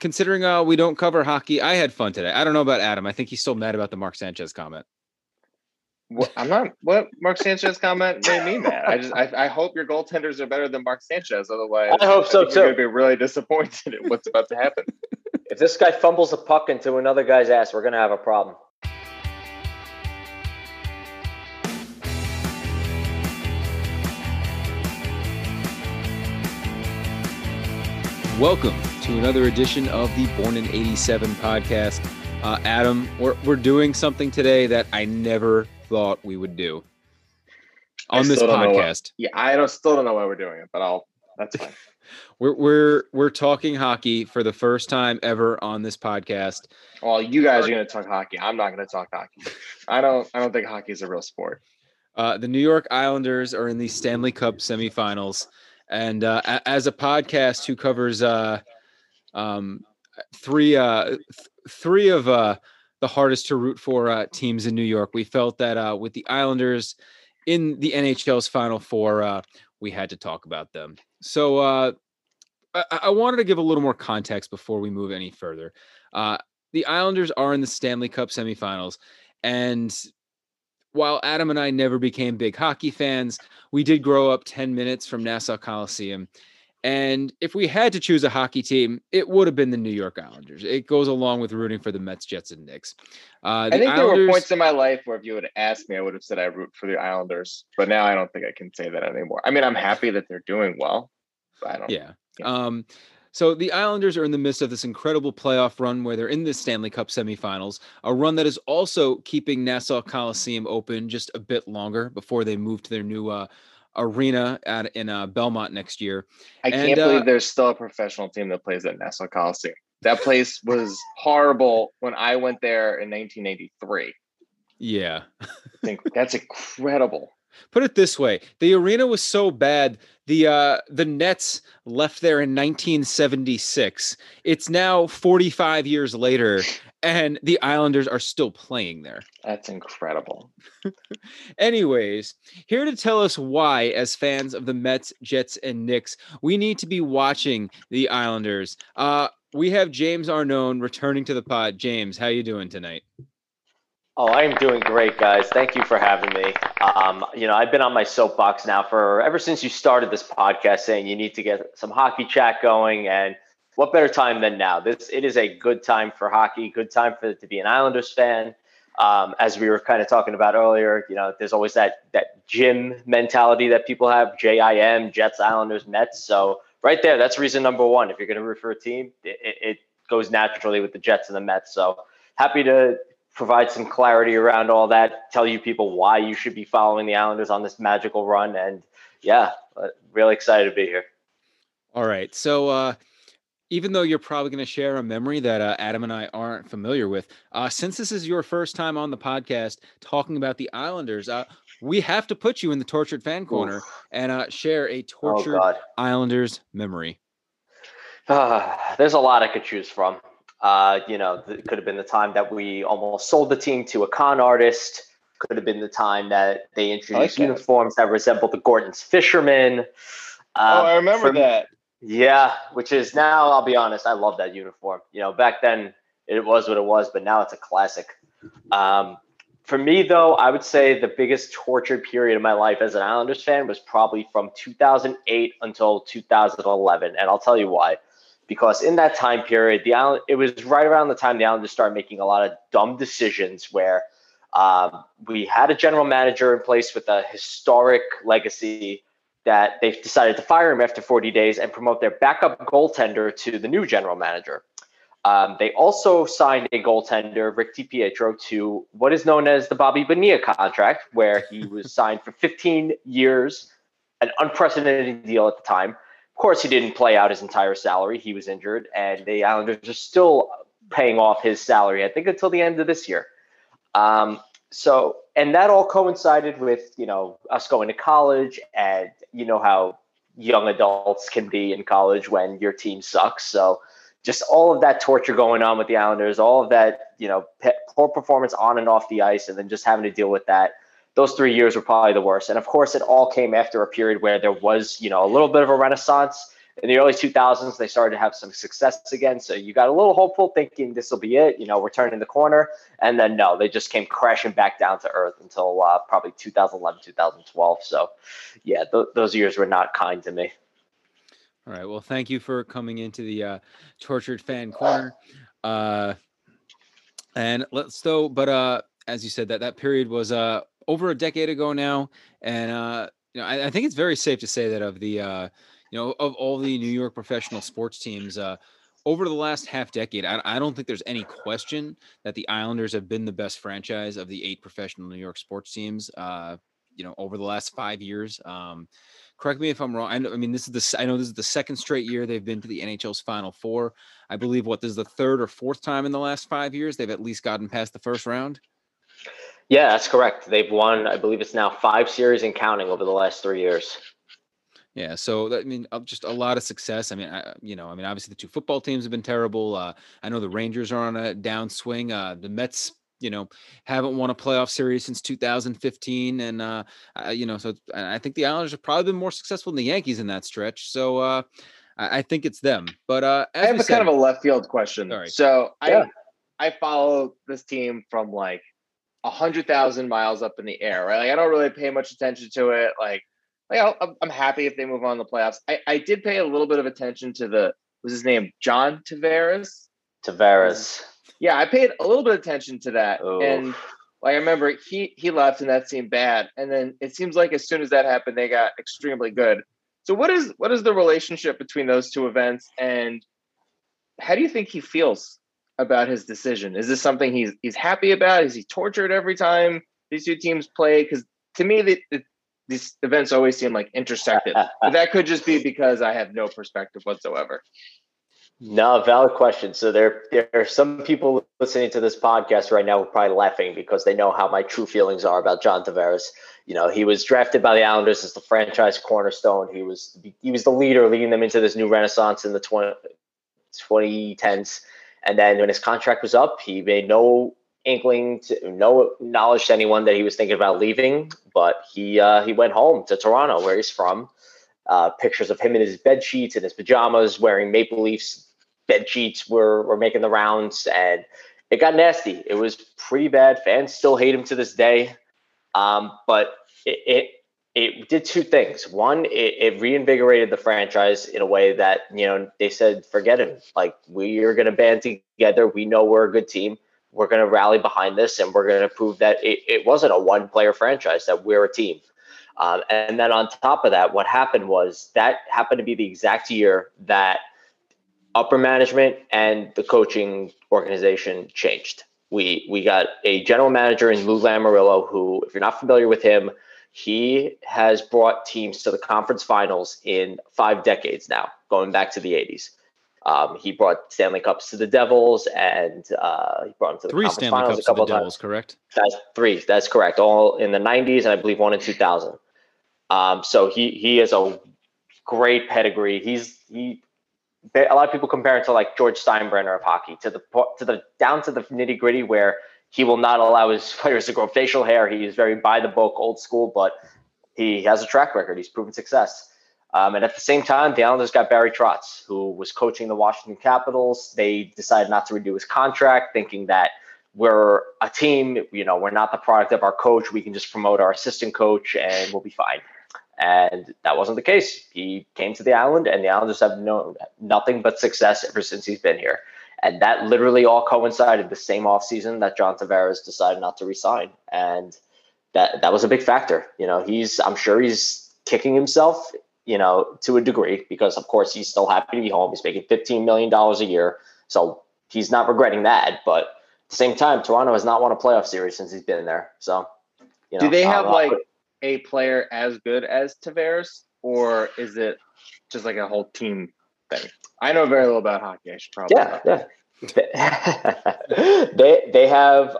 considering uh, we don't cover hockey, I had fun today. I don't know about Adam. I think he's still mad about the Mark Sanchez comment. What, I'm not. What Mark Sanchez comment made me mad. I just I, I hope your goaltenders are better than Mark Sanchez. Otherwise, I hope so I too. You're gonna be really disappointed at what's about to happen. if this guy fumbles a puck into another guy's ass, we're gonna have a problem. Welcome to another edition of the Born in 87 podcast. Uh, Adam, we're, we're doing something today that I never thought we would do on this still what- podcast. Yeah, I don't still don't know why we're doing it, but I'll. That's fine. We're, we're, we're talking hockey for the first time ever on this podcast. Well, you guys are gonna talk hockey. I'm not gonna talk hockey. I don't. I don't think hockey is a real sport. Uh, the New York Islanders are in the Stanley Cup semifinals. And uh, as a podcast who covers uh, um, three, uh, th- three of uh, the hardest to root for uh, teams in New York, we felt that uh, with the Islanders in the NHL's Final Four, uh, we had to talk about them. So uh, I-, I wanted to give a little more context before we move any further. The Islanders are in the Stanley Cup semifinals. And while Adam and I never became big hockey fans, we did grow up 10 minutes from Nassau Coliseum. And if we had to choose a hockey team, it would have been the New York Islanders. It goes along with rooting for the Mets, Jets, and Knicks. Uh, I think there were points in my life where if you had asked me, I would have said I root for the Islanders. But now I don't think I can say that anymore. I mean, I'm happy that they're doing well. But I don't. Yeah. Yeah. Um, so the Islanders are in the midst of this incredible playoff run where they're in the Stanley Cup semifinals, a run that is also keeping Nassau Coliseum open just a bit longer before they move to their new uh, arena at in uh, Belmont next year. I And, can't uh, believe there's still a professional team that plays at Nassau Coliseum. That place was horrible when I went there in 1983. Yeah. I think that's incredible. Put it this way: the arena was so bad. The uh, the Nets left there in 1976. It's now 45 years later, and the Islanders are still playing there. That's incredible. Anyways, here to tell us why, as fans of the Mets, Jets, and Knicks, we need to be watching the Islanders. Uh, we have James Arnone returning to the pod. James, how you doing tonight? Oh, I am doing great, guys. Thank you for having me. Um, you know, I've been on my soapbox now for ever since you started this podcast, saying you need to get some hockey chat going, and what better time than now? This it is a good time for hockey, good time for to be an Islanders fan. Um, as we were kind of talking about earlier, you know, there's always that that gym mentality that people have: JIM, Jets, Islanders, Mets. So right there, that's reason number one. If you're going to root for a team, it- it goes naturally with the Jets and the Mets. So happy to provide some clarity around all that, tell you people why you should be following the Islanders on this magical run. And yeah, uh, really excited to be here. All right. So, uh, even though you're probably going to share a memory that uh, Adam and I aren't familiar with, uh, since this is your first time on the podcast talking about the Islanders, uh, we have to put you in the tortured fan corner and uh, share a Oh, tortured God. Islanders memory. Ah, there's a lot I could choose from. Uh, you know, it could have been the time that we almost sold the team to a con artist. Could have been the time that they introduced uniforms that resembled the Gorton's fishermen. Uh, oh, I remember for- that. Yeah, which is now, I'll be honest, I love that uniform. You know, back then it was what it was, but now it's a classic. Um, for me, though, I would say the biggest tortured period of my life as an Islanders fan was probably from 2008 until 2011. And I'll tell you why. Because in that time period, the Island, it was right around the time the Islanders started making a lot of dumb decisions where um, we had a general manager in place with a historic legacy that they've decided to fire him after 40 days and promote their backup goaltender to the new general manager. Um, they also signed a goaltender, Rick DiPietro, to what is known as the Bobby Bonilla contract, where he was signed for 15 years, an unprecedented deal at the time. Of course, he didn't play out his entire salary. He was injured, and the Islanders are still paying off his salary, I think, until the end of this year. Um, so, and that all coincided with, you know, us going to college, and you know how young adults can be in college when your team sucks. So, just all of that torture going on with the Islanders, all of that, you know, poor performance on and off the ice, and then just having to deal with that. Those three years were probably the worst. And of course, it all came after a period where there was, you know, a little bit of a renaissance in the early 2000s, they started to have some success again. So you got a little hopeful, thinking this will be it. You know, we're turning the corner, and then no, they just came crashing back down to earth until uh, probably 2011, 2012. So, yeah, th- those years were not kind to me. All right. Well, thank you for coming into the uh, tortured fan corner. Uh, and let's though, but uh, as you said, that that period was uh over a decade ago now, and uh, you know, I, I think it's very safe to say that of the uh, you know, of all the New York professional sports teams, uh, over the last half decade, I, I, don't think there's any question that the Islanders have been the best franchise of the eight professional New York sports teams. Uh, you know, over the last five years. Um, correct me if I'm wrong. I, know, I mean, this is the I know this is the second straight year they've been to the NHL's Final Four. I believe what this is the third or fourth time in the last five years they've at least gotten past the first round. Yeah, that's correct. They've won, I believe it's now five series and counting over the last three years. Yeah, so I mean, uh, just a lot of success. I mean, I, you know, I mean, obviously the two football teams have been terrible. Uh, I know the Rangers are on a downswing. Uh, the Mets, you know, haven't won a playoff series since 2015, and uh, you know, so I think the Islanders have probably been more successful than the Yankees in that stretch. So uh, I, I think it's them. But uh, I have a said, kind of a left field question. Sorry. So yeah. I I follow this team from like a hundred thousand miles up in the air, right? Like I don't really pay much attention to it. Like, like i am happy if they move on the playoffs. I, I did pay a little bit of attention to the was his name John Tavares. Tavares. Yeah, I paid a little bit of attention to that, Oof. and like I remember he he left and that seemed bad, and then it seems like as soon as that happened, they got extremely good. So what is what is the relationship between those two events, and how do you think he feels about his decision? Is this something he's he's happy about? Is he tortured every time these two teams play? Because to me, the, the, these events always seem like intersected. but that could just be because I have no perspective whatsoever. No, valid question. So there, there are some people listening to this podcast right now who are probably laughing because they know how my true feelings are about John Tavares. You know, he was drafted by the Islanders as the franchise cornerstone. He was he was the leader, leading them into this new renaissance in the 20, 2010s. And then when his contract was up, he made no inkling, to, no knowledge to anyone that he was thinking about leaving. But he uh, he went home to Toronto, where he's from. Uh, pictures of him in his bed sheets and his pajamas, wearing Maple Leafs bed sheets, were were making the rounds, and it got nasty. It was pretty bad. Fans still hate him to this day. Um, but it, it it did two things. One, it, it, reinvigorated the franchise in a way that, you know, they said, forget him. Like, we are going to band together. We know we're a good team. We're going to rally behind this and we're going to prove that it, it wasn't a one player franchise, that we're a team. Um, and then on top of that, what happened was that happened to be the exact year that upper management and the coaching organization changed. We, we got a general manager in Lou Lamoriello, who, if you're not familiar with him, he has brought teams to the conference finals in five decades now, going back to the 80s. Um, he brought Stanley Cups to the Devils, and uh, he brought them to the three conference Stanley finals Cups a couple to the Devils, correct? That's three. That's correct. All in the 90s, and I believe one in 2000. Um, so he he is a great pedigree. He's he. A lot of people compare him to like George Steinbrenner of hockey, to the to the down to the nitty gritty, where he will not allow his players to grow facial hair. He is very by the book, old school, but he has a track record. He's proven success. Um, and at the same time, the Islanders got Barry Trotz, who was coaching the Washington Capitals. They decided not to renew his contract, thinking that we're a team. You know, we're not the product of our coach. We can just promote our assistant coach, and we'll be fine. And that wasn't the case. He came to the island, and the Islanders have known nothing but success ever since he's been here. And that literally all coincided the same offseason that John Tavares decided not to resign. And that that was a big factor. You know, he's I'm sure he's kicking himself, you know, to a degree, because of course he's still happy to be home. He's making $15 million a year. So he's not regretting that. But at the same time, Toronto has not won a playoff series since he's been there. So you know, do they uh, have like a player as good as Tavares, or is it just like a whole team thing? I know very little about hockey. I should probably. Yeah, yeah. they they have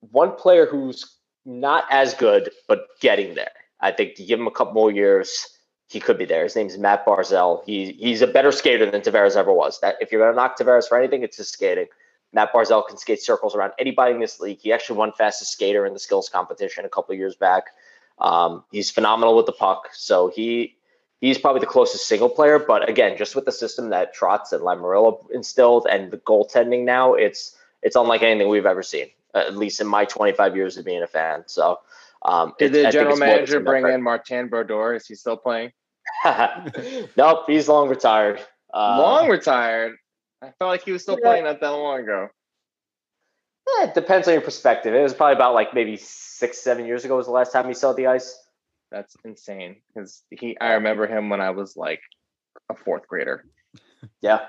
one player who's not as good, but getting there. I think to give him a couple more years, he could be there. His name is Matt Barzal. He he's a better skater than Tavares ever was. That if you're gonna knock Tavares for anything, it's his skating. Matt Barzal can skate circles around anybody in this league. He actually won fastest skater in the skills competition a couple years back. Um, he's phenomenal with the puck. So he he's probably the closest single player. But again, just with the system that Trotz and Lamoriello instilled and the goaltending now, it's it's unlike anything we've ever seen, at least in my 25 years of being a fan. So, um, did the general manager bring in Martin Brodeur? Is he still playing? nope, he's long retired. Uh, long retired. I felt like he was still yeah. playing not that long ago. Yeah, it depends on your perspective. It was probably about like maybe six, seven years ago was the last time he saw the ice. That's insane because he. I remember him when I was like a fourth grader. Yeah.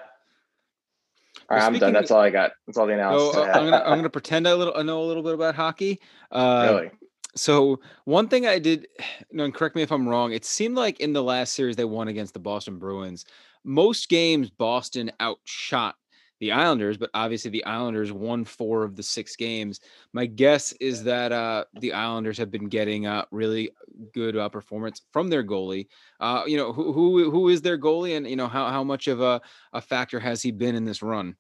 All right, I'm done. That's all I got. That's all the analysis. So, uh, I'm, gonna, I'm gonna pretend I little I know a little bit about hockey. Uh, really? So one thing I did, you know, and correct me if I'm wrong. It seemed like in the last series they won against the Boston Bruins. Most games Boston outshot the Islanders, but obviously the Islanders won four of the six games. My guess is that uh, the Islanders have been getting uh, really good uh, performance from their goalie. Uh, you know, who, who who is their goalie, and you know how how much of a, a factor has he been in this run?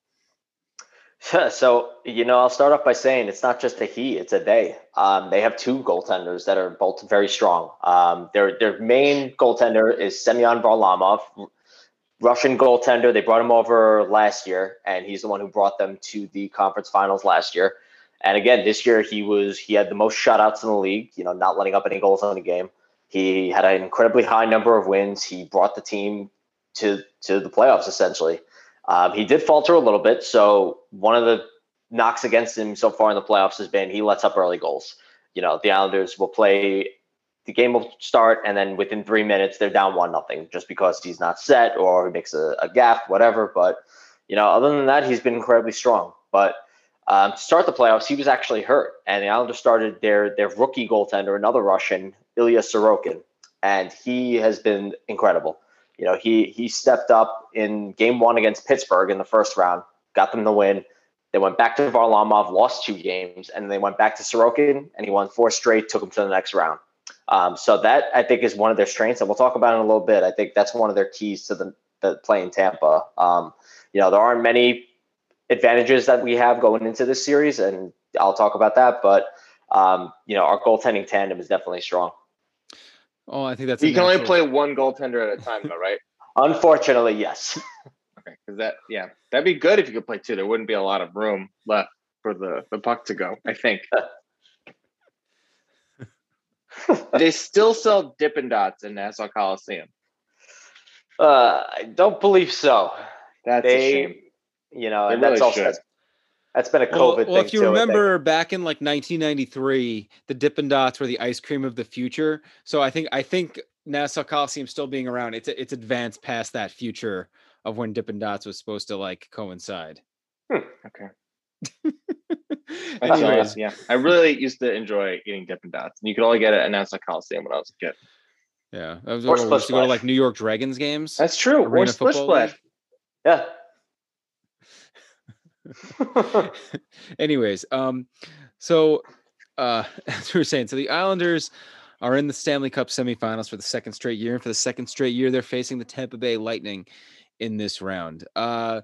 So, you know, I'll start off by saying it's not just a he, it's a they. Um, they have two goaltenders that are both very strong. Um, their their main goaltender is Semyon Varlamov, Russian goaltender. They brought him over last year, and he's the one who brought them to the conference finals last year. And again, this year he was he had the most shutouts in the league. You know, not letting up any goals on the game. He had an incredibly high number of wins. He brought the team to to the playoffs essentially. Um, he did falter a little bit. So one of the knocks against him so far in the playoffs has been he lets up early goals. You know, the Islanders will play the game will start and then within three minutes they're down one nothing just because he's not set or he makes a, a gaff, whatever. But you know, other than that, he's been incredibly strong. But um, to start the playoffs, he was actually hurt, and the Islanders started their their rookie goaltender, another Russian, Ilya Sorokin, and he has been incredible. You know, he he stepped up in game one against Pittsburgh in the first round, got them the win. They went back to Varlamov, lost two games, and they went back to Sorokin, and he won four straight, took them to the next round. Um, so that I think is one of their strengths, and we'll talk about it in a little bit. I think that's one of their keys to the, the playing Tampa. Um, you know, there aren't many advantages that we have going into this series, and I'll talk about that. But um, you know, our goaltending tandem is definitely strong. Oh, I think that's you can natural. only play one goaltender at a time, though, right? Unfortunately, yes. okay, because that yeah, that'd be good if you could play two. There wouldn't be a lot of room left for the the puck to go. I think. they still sell Dippin' Dots in Nassau Coliseum? Uh, I don't believe so. That's they, a shame. You know, they and really that's also that's been a COVID well, well, thing. Well, if you too, remember back in like 1993, the Dippin' Dots were the ice cream of the future. So I think I think Nassau Coliseum still being around, it's it's advanced past that future of when Dippin' Dots was supposed to like coincide. Hmm. Okay. Anyways, yeah, I really used to enjoy eating Dippin' Dots, and you could only get it announced at Nassau Coliseum when I was a kid. Yeah, I was or to go to like New York Dragons games. That's true. Arena or Splish Splash. Yeah. Anyways, um, so uh, as we were saying, so the Islanders are in the Stanley Cup semifinals for the second straight year, and for the second straight year, they're facing the Tampa Bay Lightning in this round. Uh,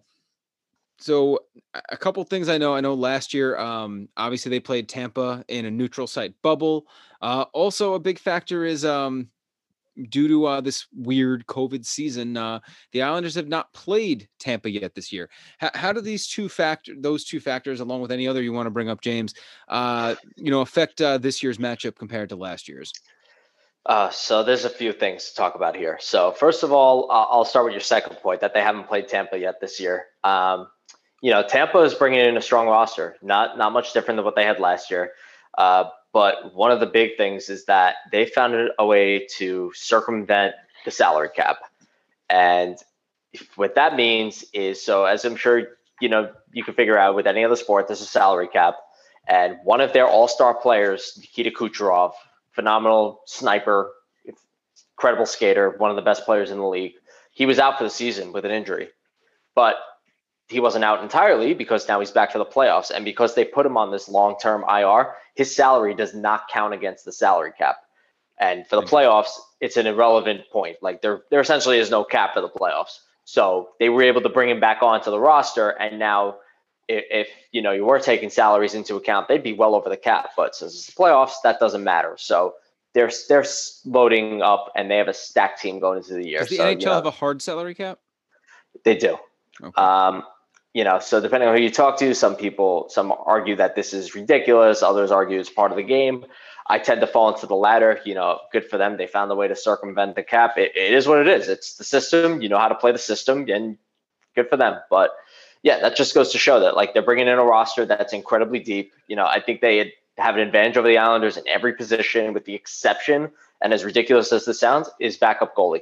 so a couple things I know. I know last year, um, obviously they played Tampa in a neutral site bubble. Uh, also, a big factor is um, due to uh, this weird COVID season, uh, the Islanders have not played Tampa yet this year. H- how do these two factor, those two factors, along with any other you want to bring up, James, uh, you know, affect uh, this year's matchup compared to last year's? Uh, so there's a few things to talk about here. So first of all, I'll start with your second point that they haven't played Tampa yet this year. Um, you know, Tampa is bringing in a strong roster, not not much different than what they had last year. Uh, but one of the big things is that they found a way to circumvent the salary cap, and what that means is so as I'm sure you know you can figure out with any other sport, there's a salary cap, and one of their all-star players, Nikita Kucherov, phenomenal sniper, incredible skater, one of the best players in the league. He was out for the season with an injury, but he wasn't out entirely because now he's back for the playoffs. And because they put him on this long term IR, his salary does not count against the salary cap. And for the playoffs, it's an irrelevant point. Like there, there essentially is no cap for the playoffs. So they were able to bring him back onto the roster. And now, if, if you know you were taking salaries into account, they'd be well over the cap. But since it's the playoffs, that doesn't matter. So they're they're loading up and they have a stacked team going into the year. Does the so, NHL you know, have a hard salary cap? They do. Okay. Um, you know, so depending on who you talk to, some people, some argue that this is ridiculous. Others argue it's part of the game. I tend to fall into the latter. You know, good for them. They found a way to circumvent the cap. It, it is what it is. It's the system. You know how to play the system, and good for them. But yeah, that just goes to show that like they're bringing in a roster that's incredibly deep. You know, I think they have an advantage over the Islanders in every position, with the exception, and as ridiculous as this sounds, is backup goalie.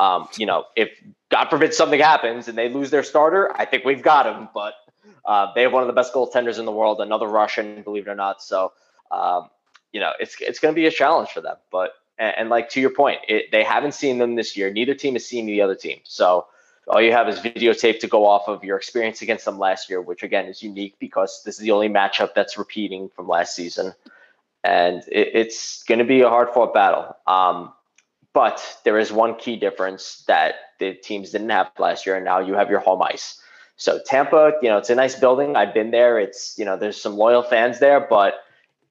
Um, you know, if God forbid something happens and they lose their starter, I think we've got him. But uh, they have one of the best goaltenders in the world, another Russian, believe it or not. So, um, you know, it's it's going to be a challenge for them. But and, and like to your point, it, they haven't seen them this year. Neither team has seen the other team. So all you have is videotape to go off of your experience against them last year, which again is unique because this is the only matchup that's repeating from last season, and it, it's going to be a hard fought battle. Um, but there is one key difference that the teams didn't have last year, and now you have your home ice. So Tampa, you know, it's a nice building. I've been there. It's you know, there's some loyal fans there, but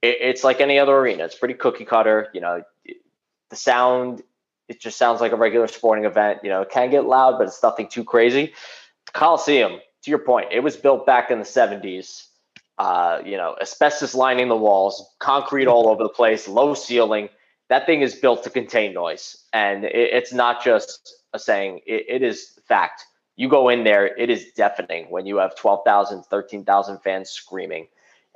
it, it's like any other arena. It's pretty cookie cutter. You know, the sound it just sounds like a regular sporting event. You know, it can get loud, but it's nothing too crazy. The Coliseum, to your point, it was built back in the 70s. Uh, you know, asbestos lining the walls, concrete all over the place, low ceiling. That thing is built to contain noise. And it, it's not just a saying, it, it is fact. You go in there, it is deafening when you have 12,000, 13,000 fans screaming.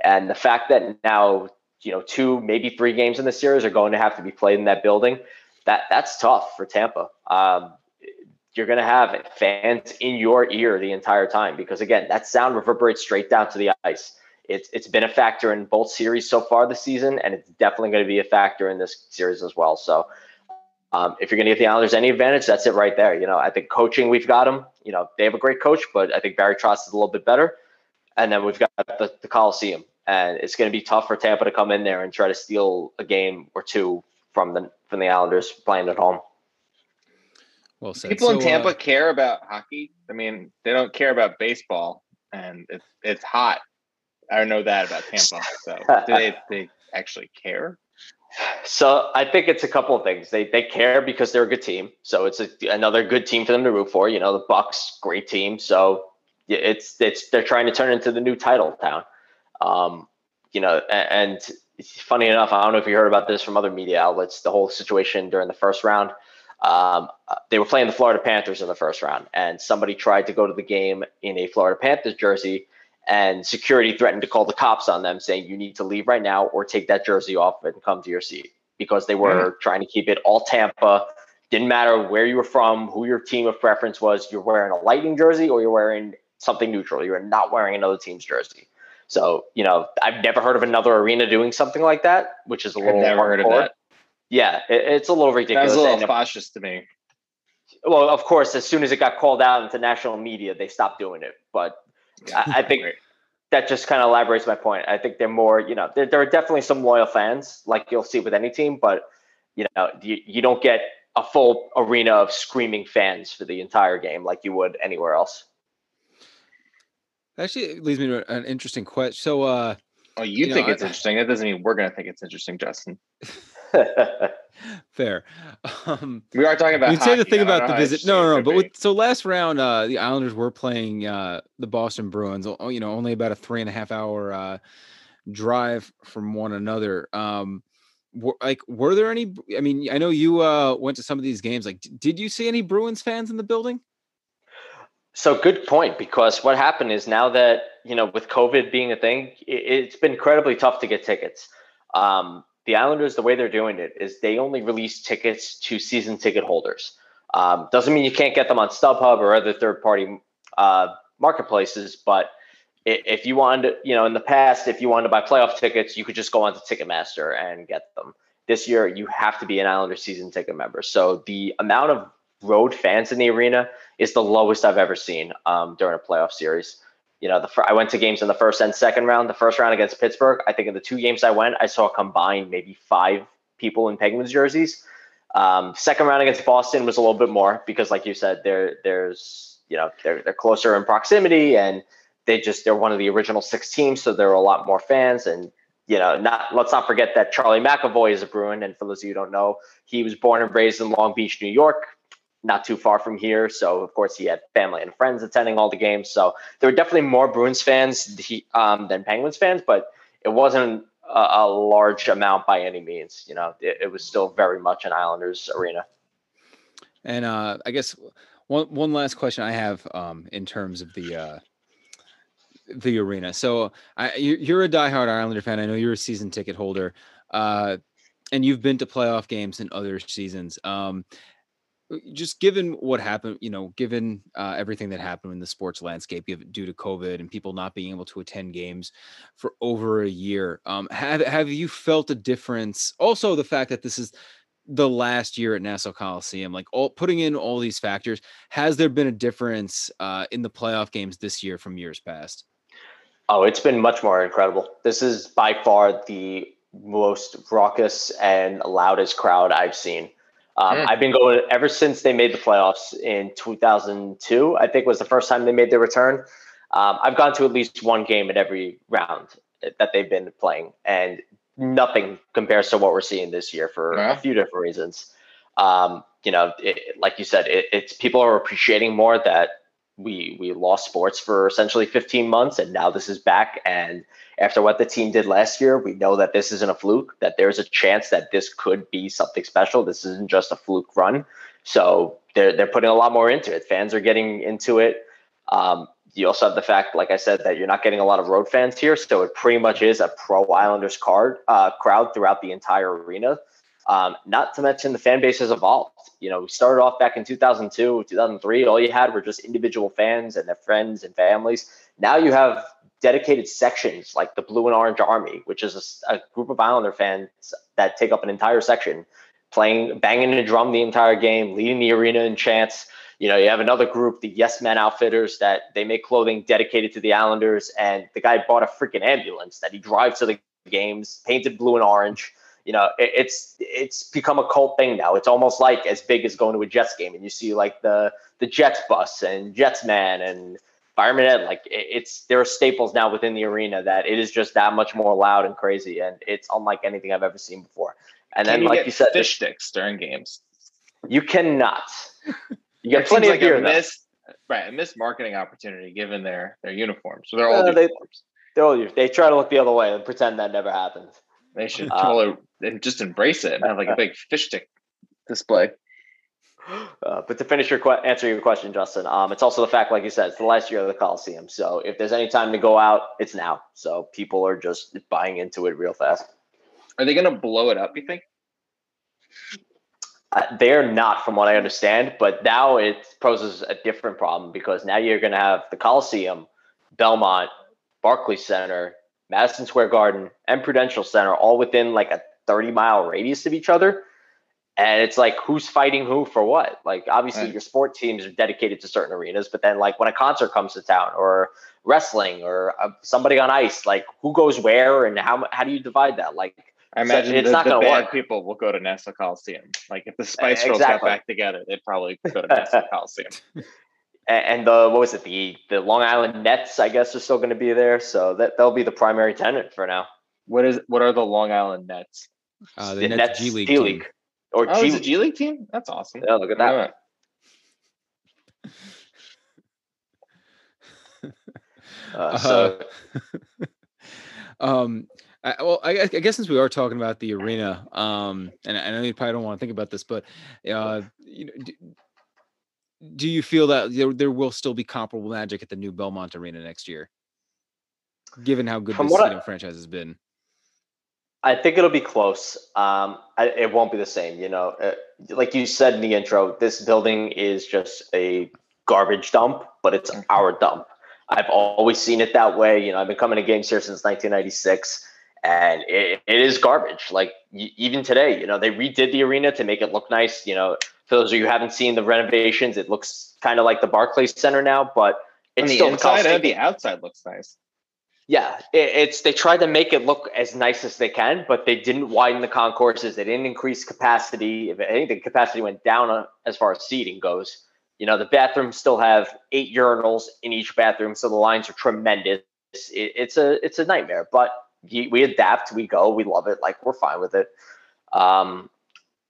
And the fact that now, you know, two, maybe three games in the series are going to have to be played in that building that that's tough for Tampa. Um, you're going to have fans in your ear the entire time because again, that sound reverberates straight down to the ice. It's it's been a factor in both series so far this season, and it's definitely going to be a factor in this series as well. So, um, if you're going to give the Islanders any advantage, that's it right there. You know, I think coaching we've got them. You know, they have a great coach, but I think Barry Trotz is a little bit better. And then we've got the, the Coliseum, and it's going to be tough for Tampa to come in there and try to steal a game or two from the from the Islanders playing at home. Well said. People so, in Tampa uh, care about hockey. I mean, they don't care about baseball, and it's it's hot. I know that about Tampa. So do they they actually care? So I think it's a couple of things. They they care because they're a good team. So it's a, another good team for them to root for. You know, the Bucs, great team. So it's it's they're trying to turn into the new title town. Um, you know, and, and funny enough, I don't know if you heard about this from other media outlets. The whole situation during the first round, um, they were playing the Florida Panthers in the first round, and somebody tried to go to the game in a Florida Panthers jersey, and security threatened to call the cops on them, saying you need to leave right now or take that jersey off and come to your seat because they were mm. trying to keep it all Tampa. Didn't matter where you were from, who your team of preference was. You're wearing a Lightning jersey or you're wearing something neutral. You're not wearing another team's jersey. So, you know, I've never heard of another arena doing something like that, which is a little. I've never heard of that. Yeah, it, it's a little ridiculous. That's a little cautious to me. Well, of course, as soon as it got called out into national media, they stopped doing it. But I, I think that just kind of elaborates my point. I think they're more, you know, there, there are definitely some loyal fans, like you'll see with any team, but you know, you, you don't get a full arena of screaming fans for the entire game like you would anywhere else. Actually, it leads me to an interesting question. So, uh, oh, you, you think know, it's I, interesting? That doesn't mean we're going to think it's interesting, Justin. Fair. Um, we are talking about. You say the thing about the visit. No, no, no. But with, so last round, uh, the Islanders were playing uh, the Boston Bruins. You know, only about a three and a half hour uh, drive from one another. Um, were, like, were there any? I mean, I know you uh, went to some of these games. Like, did you see any Bruins fans in the building? So good point because what happened is now that you know with COVID being a thing, it, has been incredibly tough to get tickets. Um, the Islanders, the way they're doing it is they only release tickets to season ticket holders. Um, doesn't mean you can't get them on StubHub or other third-party uh, marketplaces, but if you wanted, you know, in the past, if you wanted to buy playoff tickets, you could just go onto Ticketmaster and get them. This year, you have to be an Islander season ticket member. So the amount of road fans in the arena is the lowest I've ever seen um, during a playoff series. You know, the I went to games in the first and second round. The first round against Pittsburgh, I think in the two games I went, I saw a combined maybe five people in Penguins jerseys. Um, second round against Boston was a little bit more because, like you said, there there's you know they're they're closer in proximity and they just they're one of the original six teams, so there are a lot more fans and you know, not let's not forget that Charlie McAvoy is a Bruin, and for those of you who don't know, he was born and raised in Long Beach, New York, not too far from here. So of course he had family and friends attending all the games. So there were definitely more Bruins fans um, than Penguins fans, but it wasn't a, a large amount by any means. You know, it, it, was still very much an Islanders arena. And uh, I guess one one last question I have um, in terms of the. Uh, the arena. So I, you're a diehard Islander fan. I know you're a season ticket holder, uh, and you've been to playoff games in other seasons. Um, just given what happened, you know, given uh, everything that happened in the sports landscape due to COVID and people not being able to attend games for over a year, um, have have you felt a difference? Also, the fact that this is the last year at Nassau Coliseum, like all putting in all these factors, has there been a difference uh, in the playoff games this year from years past? Oh, it's been much more incredible. This is by far the most raucous and loudest crowd I've seen. Um, mm. I've been going ever since they made the playoffs in 2002. I think was the first time they made their return. Um, I've gone to at least one game at every round that they've been playing, and nothing compares to what we're seeing this year for yeah. a few different reasons. Um, you know, it, like you said, it, it's people are appreciating more that we we lost sports for essentially 15 months, and now this is back, and after what the team did last year, we know that this isn't a fluke, that there's a chance that this could be something special. This isn't just a fluke run. So they're, they're putting a lot more into it. Fans are getting into it. Um, you also have the fact, like I said, that you're not getting a lot of road fans here. So it pretty much is a pro Islanders card uh, crowd throughout the entire arena. Um, not to mention the fan base has evolved. You know, we started off back in 2002, 2003. All you had were just individual fans and their friends and families. Now you have dedicated sections like the Blue and Orange Army, which is a, a, group of Islander fans that take up an entire section, playing, banging a drum the entire game, leading the arena in chants. You know, you have another group, the Yes Men Outfitters, that they make clothing dedicated to the Islanders, and the guy bought a freaking ambulance that he drives to the games, painted blue and orange. You know, it, it's it's become a cult thing now. It's almost like as big as going to a Jets game, and you see like the the Jets bus and Jets man and Fireman Ed, like it's there are staples now within the arena that it is just that much more loud and crazy, and it's unlike anything I've ever seen before. And Can then, you like you said, fish sticks during games. You cannot. You get plenty of like beer. Missed, right, a missed marketing opportunity given their their uniforms. So they're all uh, uniforms. They're all they try to look the other way and pretend that never happened. They should uh, totally just embrace it and have like a big fish stick display. Uh, but to finish your que- answer your question, Justin, um, it's also the fact, like you said, it's the last year of the Coliseum. So if there's any time to go out, it's now. So people are just buying into it real fast. Are they going to blow it up? You think? Uh, they're not, from what I understand. But now it poses a different problem because now you're going to have the Coliseum, Belmont, Barclays Center, Madison Square Garden, and Prudential Center all within like a 30 mile radius of each other and it's like who's fighting who for what like obviously right. your sport teams are dedicated to certain arenas but then like when a concert comes to town or wrestling or uh, somebody on ice like who goes where and how how do you divide that like I imagine it's the, not the bad work. people will go to Nassau Coliseum. Like if the Spice Girls exactly. got back together, they'd probably go to Nassau Coliseum. And the what was it? The the Long Island Nets, I guess, are still going to be there. So that they'll be the primary tenant for now. What is what are the Long Island Nets? Uh, the, the Nets, Nets G League. G League. Or oh, G- it's a G League team? That's awesome. Yeah, look at that. uh, so, uh, um, I, well, I, I, guess since we are talking about the arena, um, and I know you probably don't want to think about this, but uh, you know, do, do you feel that there, there will still be comparable magic at the new Belmont Arena next year, given how good From this know, franchise has been? I think it'll be close. Um, I, it won't be the same. You know, uh, like you said in the intro, this building is just a garbage dump, but it's mm-hmm. our dump. I've always seen it that way. You know, I've been coming to games here since 1996, and it, it is garbage. Like even today, you know, they redid the arena to make it look nice. You know, for those of you who haven't seen the renovations, it looks kind of like the Barclays Center now, but it's the still inside and the outside looks nice. Yeah, it, it's they tried to make it look as nice as they can, but they didn't widen the concourses. They didn't increase capacity. If anything, capacity went down uh, as far as seating goes. You know, the bathrooms still have eight urinals in each bathroom, so the lines are tremendous. It, it's a it's a nightmare, but we adapt, we go, we love it. Like we're fine with it. Um,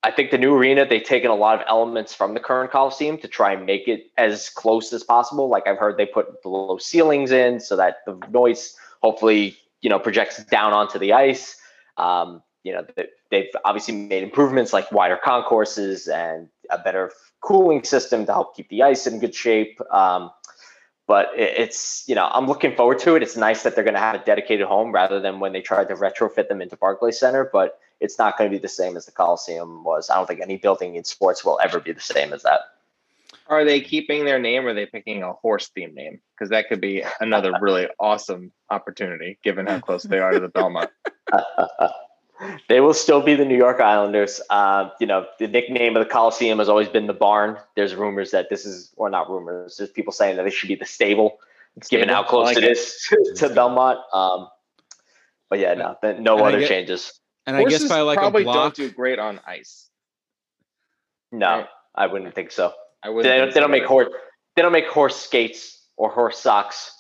I think the new arena, they've taken a lot of elements from the current Coliseum to try and make it as close as possible. Like I've heard they put low ceilings in so that the noise hopefully, you know, projects down onto the ice. Um, you know, they've obviously made improvements like wider concourses and a better cooling system to help keep the ice in good shape. Um, but it's you know I'm looking forward to it. It's nice that they're going to have a dedicated home rather than when they tried to retrofit them into Barclays Center. But it's not going to be the same as the Coliseum was. I don't think any building in sports will ever be the same as that. Are they keeping their name or are they picking a horse theme name? Because that could be another really awesome opportunity given how close they are to the Belmont. they will still be the New York Islanders. Uh, you know, the nickname of the Coliseum has always been the Barn. There's rumors that this is, or not rumors, there's people saying that it should be the Stable, stable? given how close like it is to Belmont. Um, but yeah, no, no other get, changes. And Horses I guess by like probably a block, don't do great on ice. No, right? I wouldn't think so. I would. They, don't, they don't make horse. They don't make horse skates or horse socks.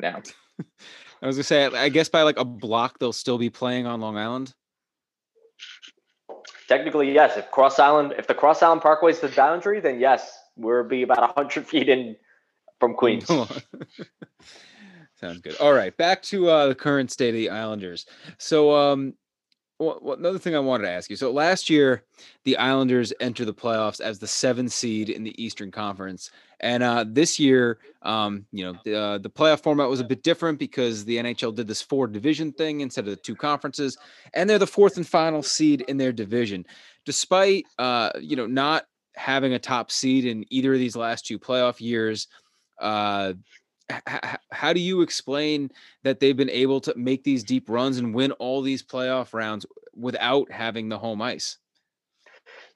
No. I was gonna say, I guess by like a block, they'll still be playing on Long Island. Technically, yes. If Cross Island, if the Cross Island Parkway is the boundary, then yes, we'll be about hundred feet in from Queens. Sounds good. All right, back to uh, the current state of the Islanders. So, um, well, another thing I wanted to ask you. So last year, the Islanders entered the playoffs as the seventh seed in the Eastern Conference, and uh, this year, um, you know, the, uh, the playoff format was a bit different because the NHL did this four division thing instead of the two conferences, and they're the fourth and final seed in their division, despite uh, you know not having a top seed in either of these last two playoff years. Uh, how do you explain that they've been able to make these deep runs and win all these playoff rounds without having the home ice?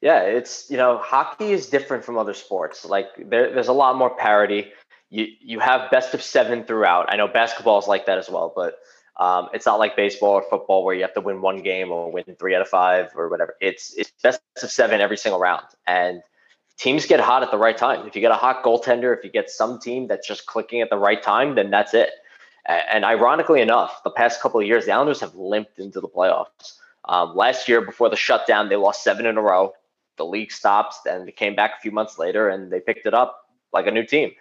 Yeah, it's you know hockey is different from other sports. Like there, there's a lot more parity. You you have best of seven throughout. I know basketball is like that as well, but um, it's not like baseball or football where you have to win one game or win three out of five or whatever. It's it's best of seven every single round, and teams get hot at the right time. If you get a hot goaltender, if you get some team that's just clicking at the right time, then that's it. And ironically enough, the past couple of years, the Islanders have limped into the playoffs. Um, last year, before the shutdown, they lost seven in a row. The league stopped, and they came back a few months later, and they picked it up like a new team.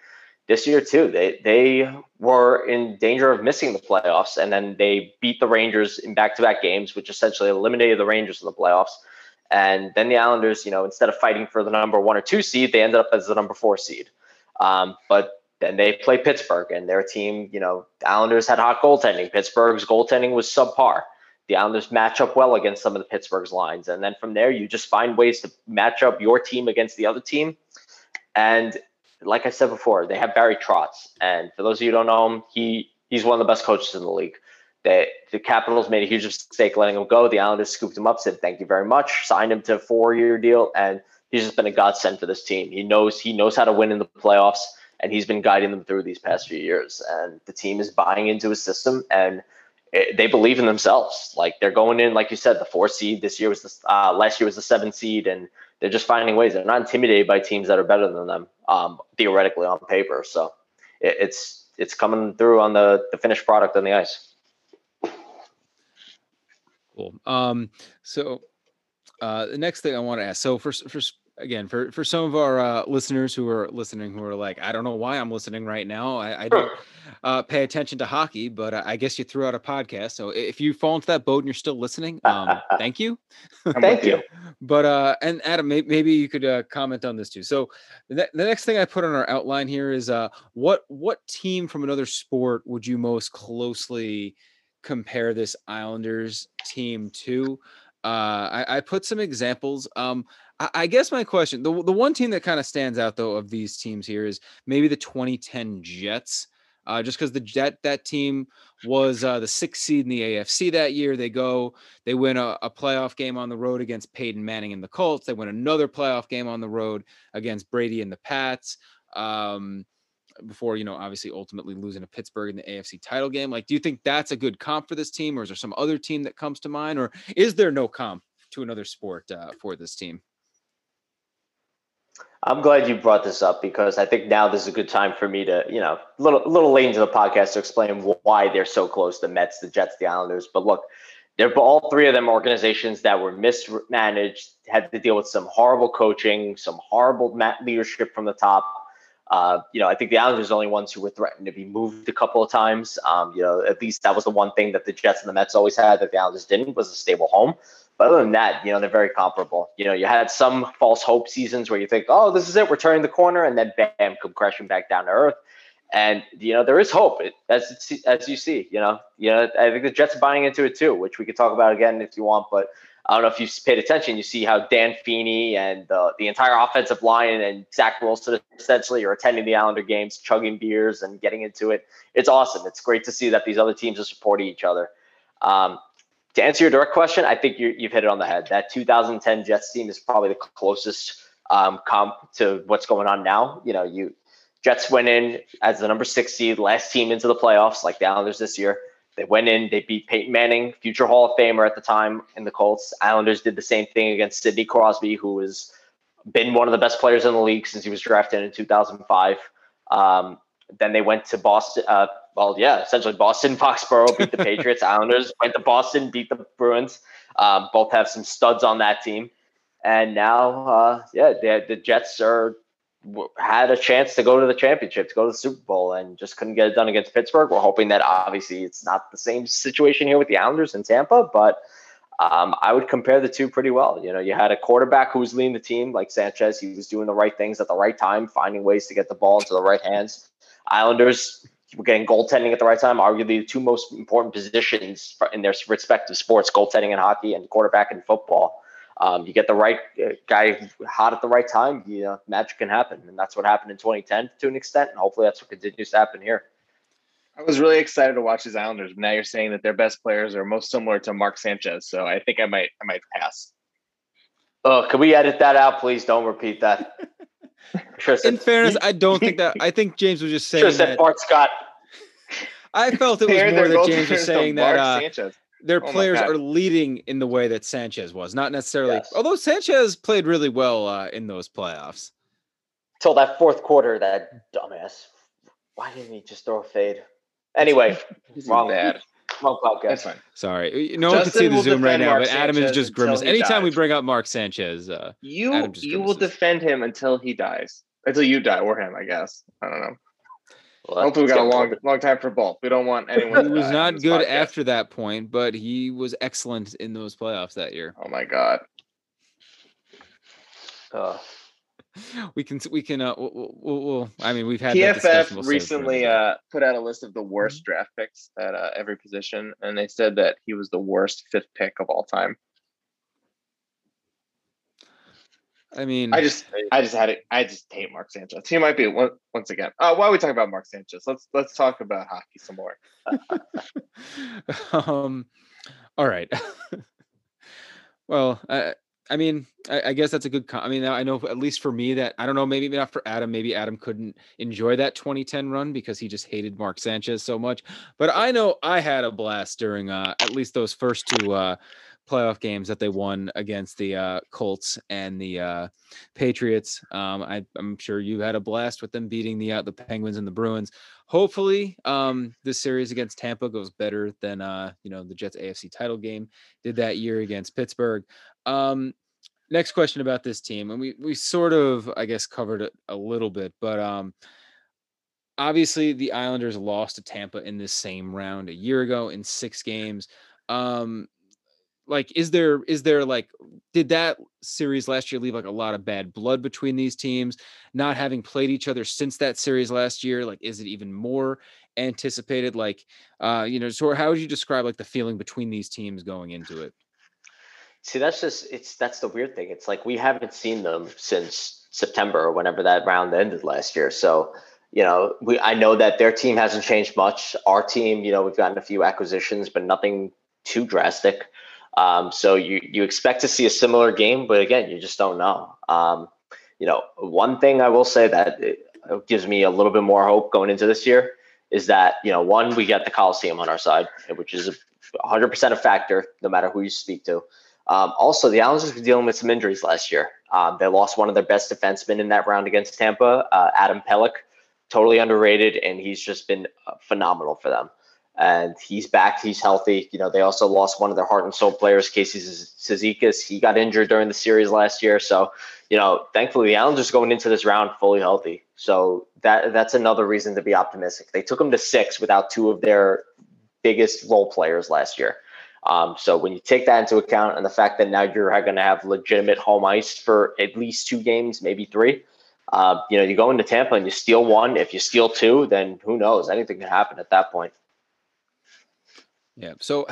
This year too, they they were in danger of missing the playoffs, and then they beat the Rangers in back-to-back games, which essentially eliminated the Rangers in the playoffs. And then the Islanders, you know, instead of fighting for the number one or two seed, they ended up as the number four seed. Um, but then they play Pittsburgh, and their team, you know, the Islanders had hot goaltending. Pittsburgh's goaltending was subpar. The Islanders match up well against some of the Pittsburgh's lines, and then from there, you just find ways to match up your team against the other team. And like I said before, they have Barry Trotz, and for those of you who don't know him, he he's one of the best coaches in the league. They, the Capitals made a huge mistake letting him go. The Islanders scooped him up, said thank you very much, signed him to a four-year deal, and he's just been a godsend for this team. He knows he knows how to win in the playoffs, and he's been guiding them through these past few years. And the team is buying into his system, and it, they believe in themselves. Like they're going in, like you said, the four seed. This year was the uh, last year was the seven seed, and they're just finding ways. They're not intimidated by teams that are better than them, um, theoretically on paper. So it, it's it's coming through on the the finished product on the ice. Cool. Um, so uh, the next thing I want to ask. So for for again for for some of our uh, listeners who are listening who are like, I don't know why I'm listening right now. I, I don't uh, pay attention to hockey, but I guess you threw out a podcast. So if you fall into that boat and you're still listening, um, thank you. thank you. But uh, and Adam, may, maybe you could uh, comment on this too. So the, the next thing I put on our outline here is uh, what what team from another sport would you most closely compare this Islanders team to. Uh, I, I, put some examples. Um, I, I, guess my question, the, the one team that kind of stands out though of these teams here is maybe the 2010 Jets. Uh, just because the Jet that team was uh, the sixth seed in the AFC that year, they go, they win a, a playoff game on the road against Peyton Manning and the Colts. They win another playoff game on the road against Brady and the Pats. Um, before you know obviously ultimately losing to Pittsburgh in the AFC title game. Like, do you think that's a good comp for this team, or is there some other team that comes to mind, or is there no comp to another sport uh, for this team? I'm glad you brought this up because I think now this is a good time for me to, you know, a little, little late into the podcast to explain why they're so close the Mets, the Jets, the Islanders. But look, they're all three of them organizations that were mismanaged, had to deal with some horrible coaching, some horrible leadership from the top. Uh, you know, I think the Islanders are the only ones who were threatened to be moved a couple of times. Um, you know, at least that was the one thing that the Jets and the Mets always had that the Islanders didn't was a stable home. But other than that, you know, they're very comparable. You know, you had some false hope seasons where you think, oh, this is it, we're turning the corner, and then bam, come crashing back down to earth. And you know there is hope as as you see. You know, you know I think the Jets are buying into it too, which we could talk about again if you want. But I don't know if you've paid attention. You see how Dan Feeney and uh, the entire offensive line and Zach Wilson essentially are attending the Islander games, chugging beers and getting into it. It's awesome. It's great to see that these other teams are supporting each other. Um, to answer your direct question, I think you have hit it on the head. That 2010 Jets team is probably the closest um, comp to what's going on now. You know, you Jets went in as the number six seed, last team into the playoffs, like the Islanders this year. They went in, they beat Peyton Manning, future Hall of Famer at the time in the Colts. Islanders did the same thing against Sidney Crosby, who has been one of the best players in the league since he was drafted in 2005. Um, then they went to Boston. Uh, well, yeah, essentially Boston, Foxborough beat the Patriots. Islanders went to Boston, beat the Bruins. Um, both have some studs on that team. And now, uh, yeah, the Jets are had a chance to go to the championship, to go to the Super Bowl, and just couldn't get it done against Pittsburgh. We're hoping that obviously it's not the same situation here with the Islanders in Tampa, but um, I would compare the two pretty well. You know, you had a quarterback who was leading the team, like Sanchez. He was doing the right things at the right time, finding ways to get the ball into the right hands. Islanders were getting goaltending at the right time. Arguably, the two most important positions in their respective sports: goaltending in hockey and quarterback in football um, you get the right uh, guy hot at the right time, you know, magic can happen. And that's what happened in 2010 to an extent. And hopefully that's what continues to happen here. I was really excited to watch these Islanders, but now you're saying that their best players are most similar to Mark Sanchez. So I think I might, I might pass. Oh, can we edit that out? Please don't repeat that. Sure in fairness, I don't think that. I think James was just saying. Sure said Bart Scott. I felt it was more that James was saying that. Uh, their oh players are leading in the way that Sanchez was, not necessarily. Yes. Although Sanchez played really well uh, in those playoffs. Till that fourth quarter, that dumbass. Why didn't he just throw a fade? Anyway, wrong bad. Wrong podcast. That's fine. Sorry, no one can see the Zoom right now, Mark but Adam Sanchez is just grimace. Anytime dies. we bring up Mark Sanchez, uh, you you will defend him until he dies, until you die or him. I guess I don't know. Well, Hopefully, we got a long, long time for both. We don't want anyone. he was not good podcast. after that point, but he was excellent in those playoffs that year. Oh my god. Uh, we can we can uh we'll, we'll, we'll I mean we've had PFF recently uh put out a list of the worst mm-hmm. draft picks at uh, every position and they said that he was the worst fifth pick of all time. I mean, I just, I just had it. I just hate Mark Sanchez. He might be once again. Uh, why are we talking about Mark Sanchez? Let's let's talk about hockey some more. um, all right. well, I, I mean, I, I, guess that's a good. I mean, I know at least for me that I don't know. Maybe not for Adam. Maybe Adam couldn't enjoy that 2010 run because he just hated Mark Sanchez so much. But I know I had a blast during uh, at least those first two. Uh, playoff games that they won against the uh, Colts and the uh, Patriots. Um, I, am sure you had a blast with them beating the uh, the Penguins and the Bruins. Hopefully, um, this series against Tampa goes better than uh, you know the Jets AFC title game did that year against Pittsburgh. Um, next question about this team, and we we sort of I guess covered it a little bit, but um, obviously the Islanders lost to Tampa in this same round a year ago in six games. Um, like is there is there like did that series last year leave like a lot of bad blood between these teams? Not having played each other since that series last year like is it even more anticipated? Like uh you know so how would you describe like the feeling between these teams going into it? See that's just it's that's the weird thing. It's like we haven't seen them since september or whenever that round ended last year. So you know we i know that their team hasn't changed much. Our team you know we've gotten a few acquisitions but nothing too drastic um, so you you expect to see a similar game, but again, you just don't know. Um, you know, one thing I will say that gives me a little bit more hope going into this year is that you know, one, we got the Coliseum on our side, which is 100% a factor, no matter who you speak to. Um, also, the Islanders were dealing with some injuries last year. Um, they lost one of their best defensemen in that round against Tampa, uh, Adam Pelech, totally underrated, and he's just been uh, phenomenal for them. And he's back. He's healthy. You know, they also lost one of their heart and soul players, Casey Cizikas. He got injured during the series last year. So, you know, thankfully the Islanders going into this round fully healthy. So that that's another reason to be optimistic. They took them to six without two of their biggest role players last year. Um, so when you take that into account and the fact that now you're going to have legitimate home ice for at least two games, maybe three, uh, you know, you go into Tampa and you steal one. If you steal two, then who knows? Anything can happen at that point. Yeah. So,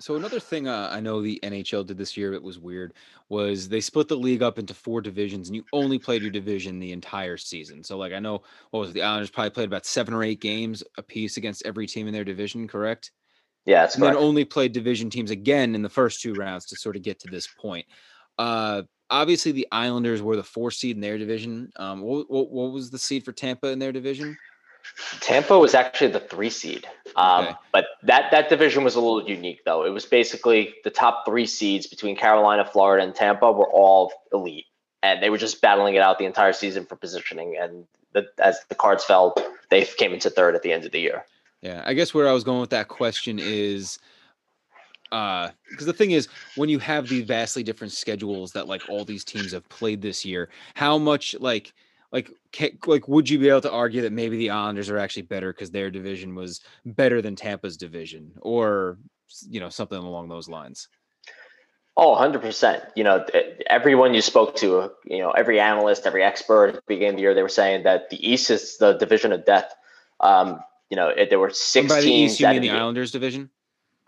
so another thing uh, I know the NHL did this year that was weird was they split the league up into four divisions, and you only played your division the entire season. So, like I know what was it, the Islanders probably played about seven or eight games a piece against every team in their division, correct? Yeah, and correct. then only played division teams again in the first two rounds to sort of get to this point. Uh, obviously, the Islanders were the four seed in their division. Um, what, what, what was the seed for Tampa in their division? Tampa was actually the three seed, um, okay. but that that division was a little unique though. It was basically the top three seeds between Carolina, Florida, and Tampa were all elite, and they were just battling it out the entire season for positioning. And the, as the cards fell, they came into third at the end of the year. Yeah, I guess where I was going with that question is uh because the thing is when you have these vastly different schedules that like all these teams have played this year how much like like like would you be able to argue that maybe the Islanders are actually better because their division was better than Tampa's division or you know something along those lines? Oh, 100%. You know, everyone you spoke to, you know, every analyst, every expert at the beginning of the year, they were saying that the East is the division of death. Um, you know, it, there were six by the teams. East, you mean the Islanders division?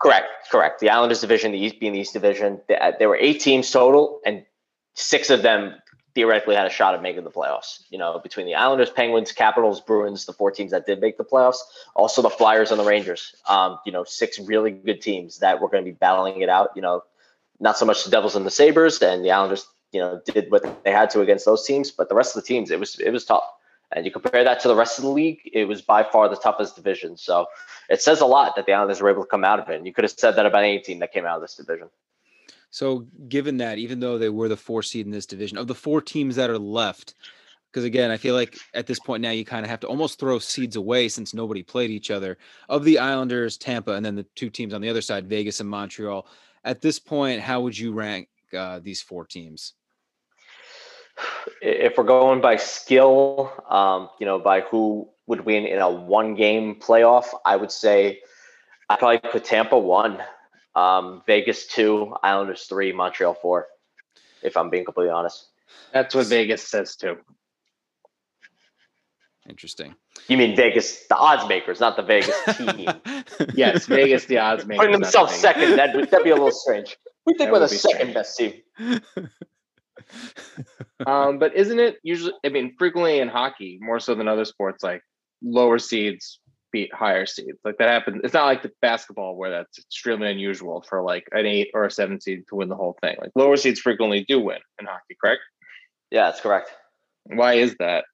Correct, correct. The Islanders division, the East being the East division. There were eight teams total, and six of them theoretically had a shot of making the playoffs. You know, between the Islanders, Penguins, Capitals, Bruins, the four teams that did make the playoffs, also the Flyers and the Rangers. Um, you know, six really good teams that were going to be battling it out. You know, not so much the Devils and the Sabres, and the Islanders, you know, did what they had to against those teams, but the rest of the teams, it was it was tough. And you compare that to the rest of the league, it was by far the toughest division. So it says a lot that the Islanders were able to come out of it. And you could have said that about any team that came out of this division. So, given that, even though they were the four seed in this division, of the four teams that are left, because again, I feel like at this point now you kind of have to almost throw seeds away since nobody played each other. Of the Islanders, Tampa, and then the two teams on the other side, Vegas and Montreal. At this point, how would you rank uh, these four teams? If we're going by skill, um, you know, by who would win in a one-game playoff, I would say I probably put Tampa one. Um, Vegas two, Islanders three, Montreal four. If I'm being completely honest, that's what Vegas says too. Interesting. You mean Vegas, the odds makers, not the Vegas team? yes, Vegas, the odds makers. Putting themselves second, that would that'd be a little strange. We think that we're the second strange. best team. um, but isn't it usually? I mean, frequently in hockey, more so than other sports, like lower seeds beat higher seeds. Like that happens. It's not like the basketball where that's extremely unusual for like an eight or a seven seed to win the whole thing. Like lower seeds frequently do win in hockey, correct? Yeah, that's correct. Why is that?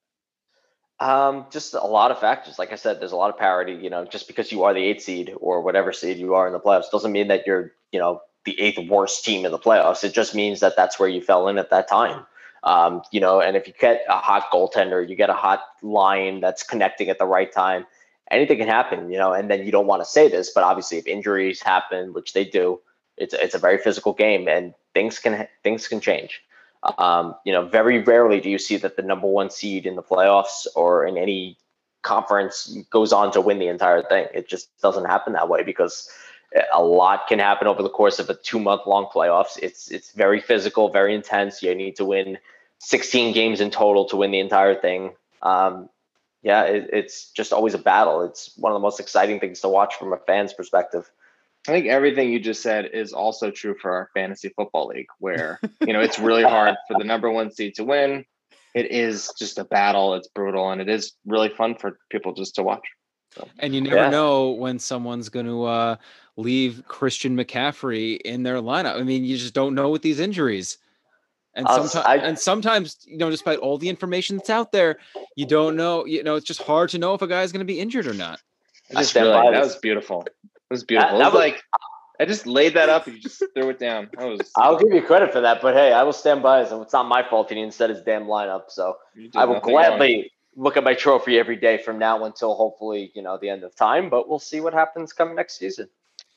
Um, just a lot of factors. Like I said, there's a lot of parity. You know, just because you are the eight seed or whatever seed you are in the playoffs doesn't mean that you're, you know, the eighth worst team in the playoffs. It just means that that's where you fell in at that time. Um, you know, and if you get a hot goaltender, you get a hot line that's connecting at the right time anything can happen, you know, and then you don't want to say this, but obviously if injuries happen, which they do, it's it's a very physical game and things can things can change. Um, you know, very rarely do you see that the number one seed in the playoffs or in any conference goes on to win the entire thing. It just doesn't happen that way because a lot can happen over the course of a two month long playoffs. It's it's very physical, very intense. You need to win 16 games in total to win the entire thing. Um, yeah, it, it's just always a battle. It's one of the most exciting things to watch from a fan's perspective. I think everything you just said is also true for our fantasy football league, where you know it's really hard for the number one seed to win. It is just a battle. It's brutal, and it is really fun for people just to watch. So, and you never yeah. know when someone's going to uh, leave Christian McCaffrey in their lineup. I mean, you just don't know with these injuries. And sometimes, and sometimes, you know, despite all the information that's out there, you don't know. You know, it's just hard to know if a guy's going to be injured or not. Really, that was beautiful. It was beautiful. That, it was, like I just laid that up and you just threw it down. Was, I'll give you credit for that, but hey, I will stand by it. It's not my fault he didn't set his damn lineup. So I will gladly wrong. look at my trophy every day from now until hopefully, you know, the end of time. But we'll see what happens coming next season.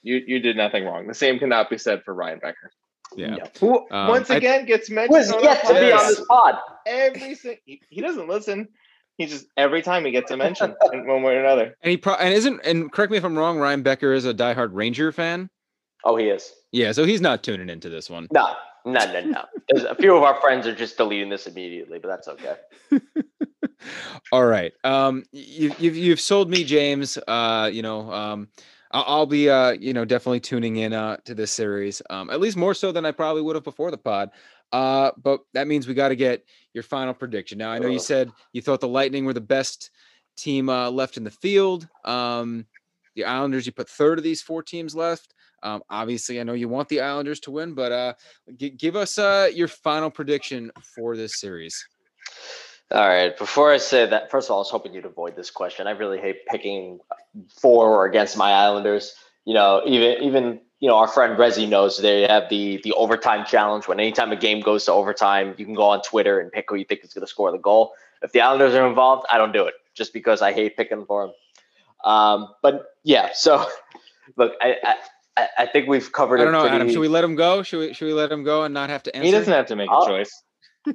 You you did nothing wrong. The same cannot be said for Ryan Becker. Yeah. Who um, once again I, gets mentioned. Was yet to be on this pod. Every he, he doesn't listen. He just every time he gets a mention in one way or another. And he pro- and isn't and correct me if I'm wrong. Ryan Becker is a diehard Ranger fan. Oh, he is. Yeah, so he's not tuning into this one. No, no, no, no. a few of our friends are just deleting this immediately, but that's okay. All right. Um, you, you've you've sold me, James. Uh, you know, um, I'll, I'll be uh, you know, definitely tuning in uh to this series. Um, at least more so than I probably would have before the pod. Uh, but that means we got to get your final prediction. Now, I know you said you thought the Lightning were the best team uh, left in the field. Um, the Islanders, you put third of these four teams left. Um, obviously, I know you want the Islanders to win, but uh, g- give us uh, your final prediction for this series. All right. Before I say that, first of all, I was hoping you'd avoid this question. I really hate picking for or against my Islanders. You know, even even you know our friend Rezi knows they have the the overtime challenge. When anytime a game goes to overtime, you can go on Twitter and pick who you think is going to score the goal. If the Islanders are involved, I don't do it just because I hate picking for them. Um, but yeah, so look, I, I I, I think we've covered. I don't know, pretty... Adam. Should we let him go? Should we? Should we let him go and not have to answer? He doesn't have to make a I'll... choice.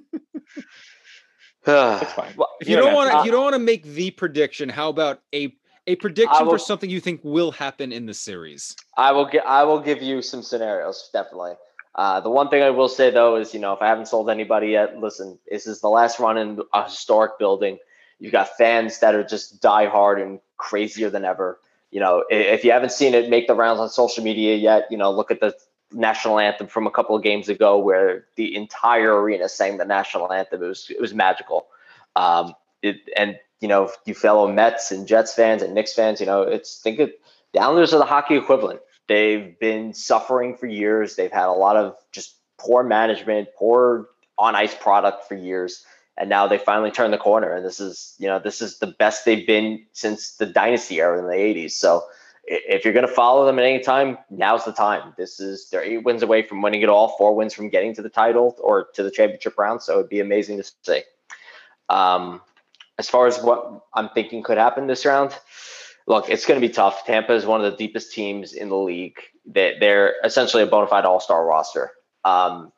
it's fine. Well, if you, you don't want to, you don't want to make the prediction, how about a a prediction will, for something you think will happen in the series? I will get. I will give you some scenarios. Definitely. Uh, the one thing I will say though is, you know, if I haven't sold anybody yet, listen, this is the last run in a historic building. You've got fans that are just die hard and crazier than ever you know, if you haven't seen it make the rounds on social media yet, you know, look at the national anthem from a couple of games ago where the entire arena sang the national anthem. It was it was magical. Um, it, and you know, you fellow Mets and Jets fans and Knicks fans, you know, it's think of the Islanders are the hockey equivalent. They've been suffering for years. They've had a lot of just poor management, poor on ice product for years and now they finally turned the corner and this is you know this is the best they've been since the dynasty era in the 80s so if you're going to follow them at any time now's the time. This is they're eight wins away from winning it all four wins from getting to the title or to the championship round so it'd be amazing to see. Um, as far as what i'm thinking could happen this round look it's going to be tough. Tampa is one of the deepest teams in the league. They, they're essentially a bona fide all-star roster. Um,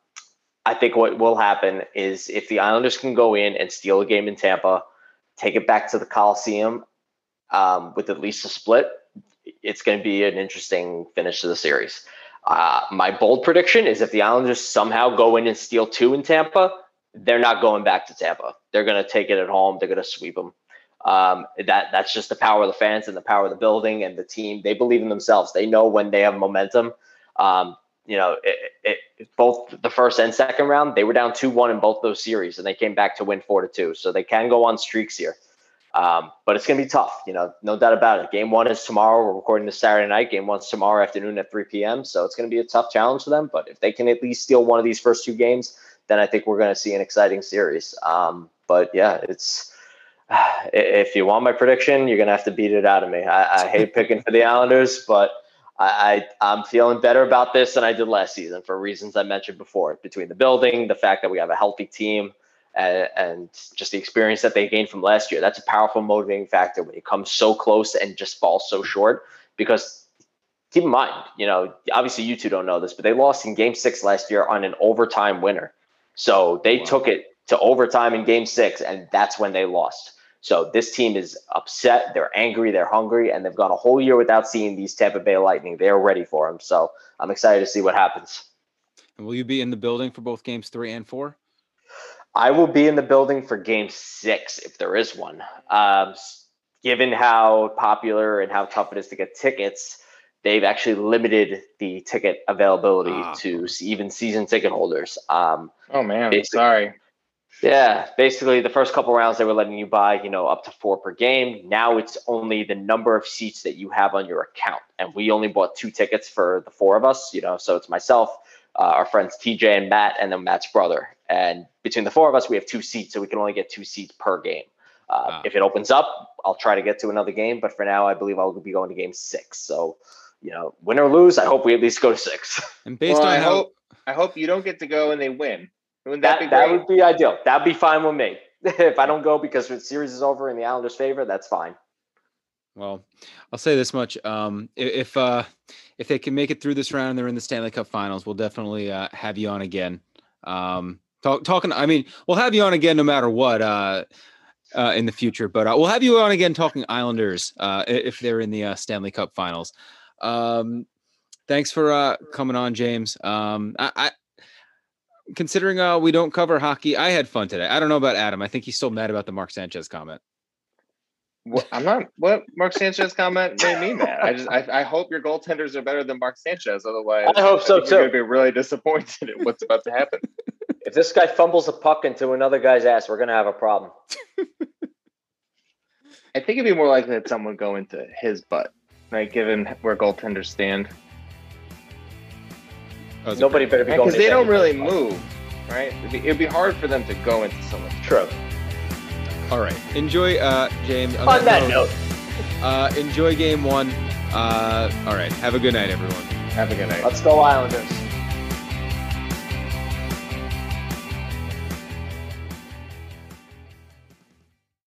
I think what will happen is if the Islanders can go in and steal a game in Tampa, take it back to the Coliseum um, with at least a split, it's going to be an interesting finish to the series. Uh, my bold prediction is if the Islanders somehow go in and steal two in Tampa, they're not going back to Tampa. They're going to take it at home. They're going to sweep them. Um, that that's just the power of the fans and the power of the building and the team. They believe in themselves. They know when they have momentum. Um, you know, it, it, both the first and second round, they were down 2 1 in both those series, and they came back to win 4 to 2. So they can go on streaks here. Um, but it's going to be tough, you know, no doubt about it. Game one is tomorrow. We're recording this Saturday night. Game one's tomorrow afternoon at 3 p.m. So it's going to be a tough challenge for them. But if they can at least steal one of these first two games, then I think we're going to see an exciting series. Um, but yeah, it's if you want my prediction, you're going to have to beat it out of me. I, I hate picking for the Islanders, but I, I am feeling better about this than I did last season for reasons I mentioned before. Between the building, the fact that we have a healthy team, and, and just the experience that they gained from last year, that's a powerful motivating factor when you come so close and just fall so short. Because keep in mind, you know, obviously you two don't know this, but they lost in Game Six last year on an overtime winner. So they wow. took it to overtime in Game Six, and that's when they lost. So this team is upset. They're angry. They're hungry, and they've gone a whole year without seeing these Tampa Bay Lightning. They're ready for them. So I'm excited to see what happens. And will you be in the building for both games three and four? I will be in the building for game six if there is one. Um, given how popular and how tough it is to get tickets, they've actually limited the ticket availability ah. to even season ticket holders. Um, oh man, sorry. Yeah, basically the first couple rounds they were letting you buy, you know, up to four per game. Now it's only the number of seats that you have on your account, and we only bought two tickets for the four of us, you know. So it's myself, uh, our friends TJ and Matt, and then Matt's brother. And between the four of us, we have two seats, so we can only get two seats per game. Uh, wow. If it opens up, I'll try to get to another game, but for now, I believe I'll be going to game six. So you know, win or lose, I hope we at least go to six. And based Well, on I how hope I hope you don't get to go and they win. Wouldn't that, That, be that would be ideal. That'd be fine with me. if I don't go because the series is over in the Islanders' favor, that's fine. Well, I'll say this much: um, if uh, if they can make it through this round and they're in the Stanley Cup Finals, we'll definitely uh, have you on again. Um, talk, talking. I mean, we'll have you on again no matter what uh, uh, in the future. But uh, we'll have you on again talking Islanders uh, if they're in the uh, Stanley Cup Finals. Um, thanks for uh, coming on, James. Um, I, I considering uh, we don't cover hockey, I had fun today. I don't know about Adam. I think he's still mad about the Mark Sanchez comment. What, I'm not. What Mark Sanchez comment made me mad. I just. I, I hope your goaltenders are better than Mark Sanchez. Otherwise, I hope so, think You're too. gonna be really disappointed at what's about to happen. If this guy fumbles a puck into another guy's ass, we're gonna have a problem. I think it'd be more likely that someone would go into his butt, right? Given where goaltenders stand, That was a Nobody better be going because they don't really move, right? It'd be, it'd be hard for them to go into someone's. True. All right. Enjoy, uh, James. On that note, uh, enjoy game one. Uh, all right. Have a good night, everyone. Have a good night. let's go Islanders.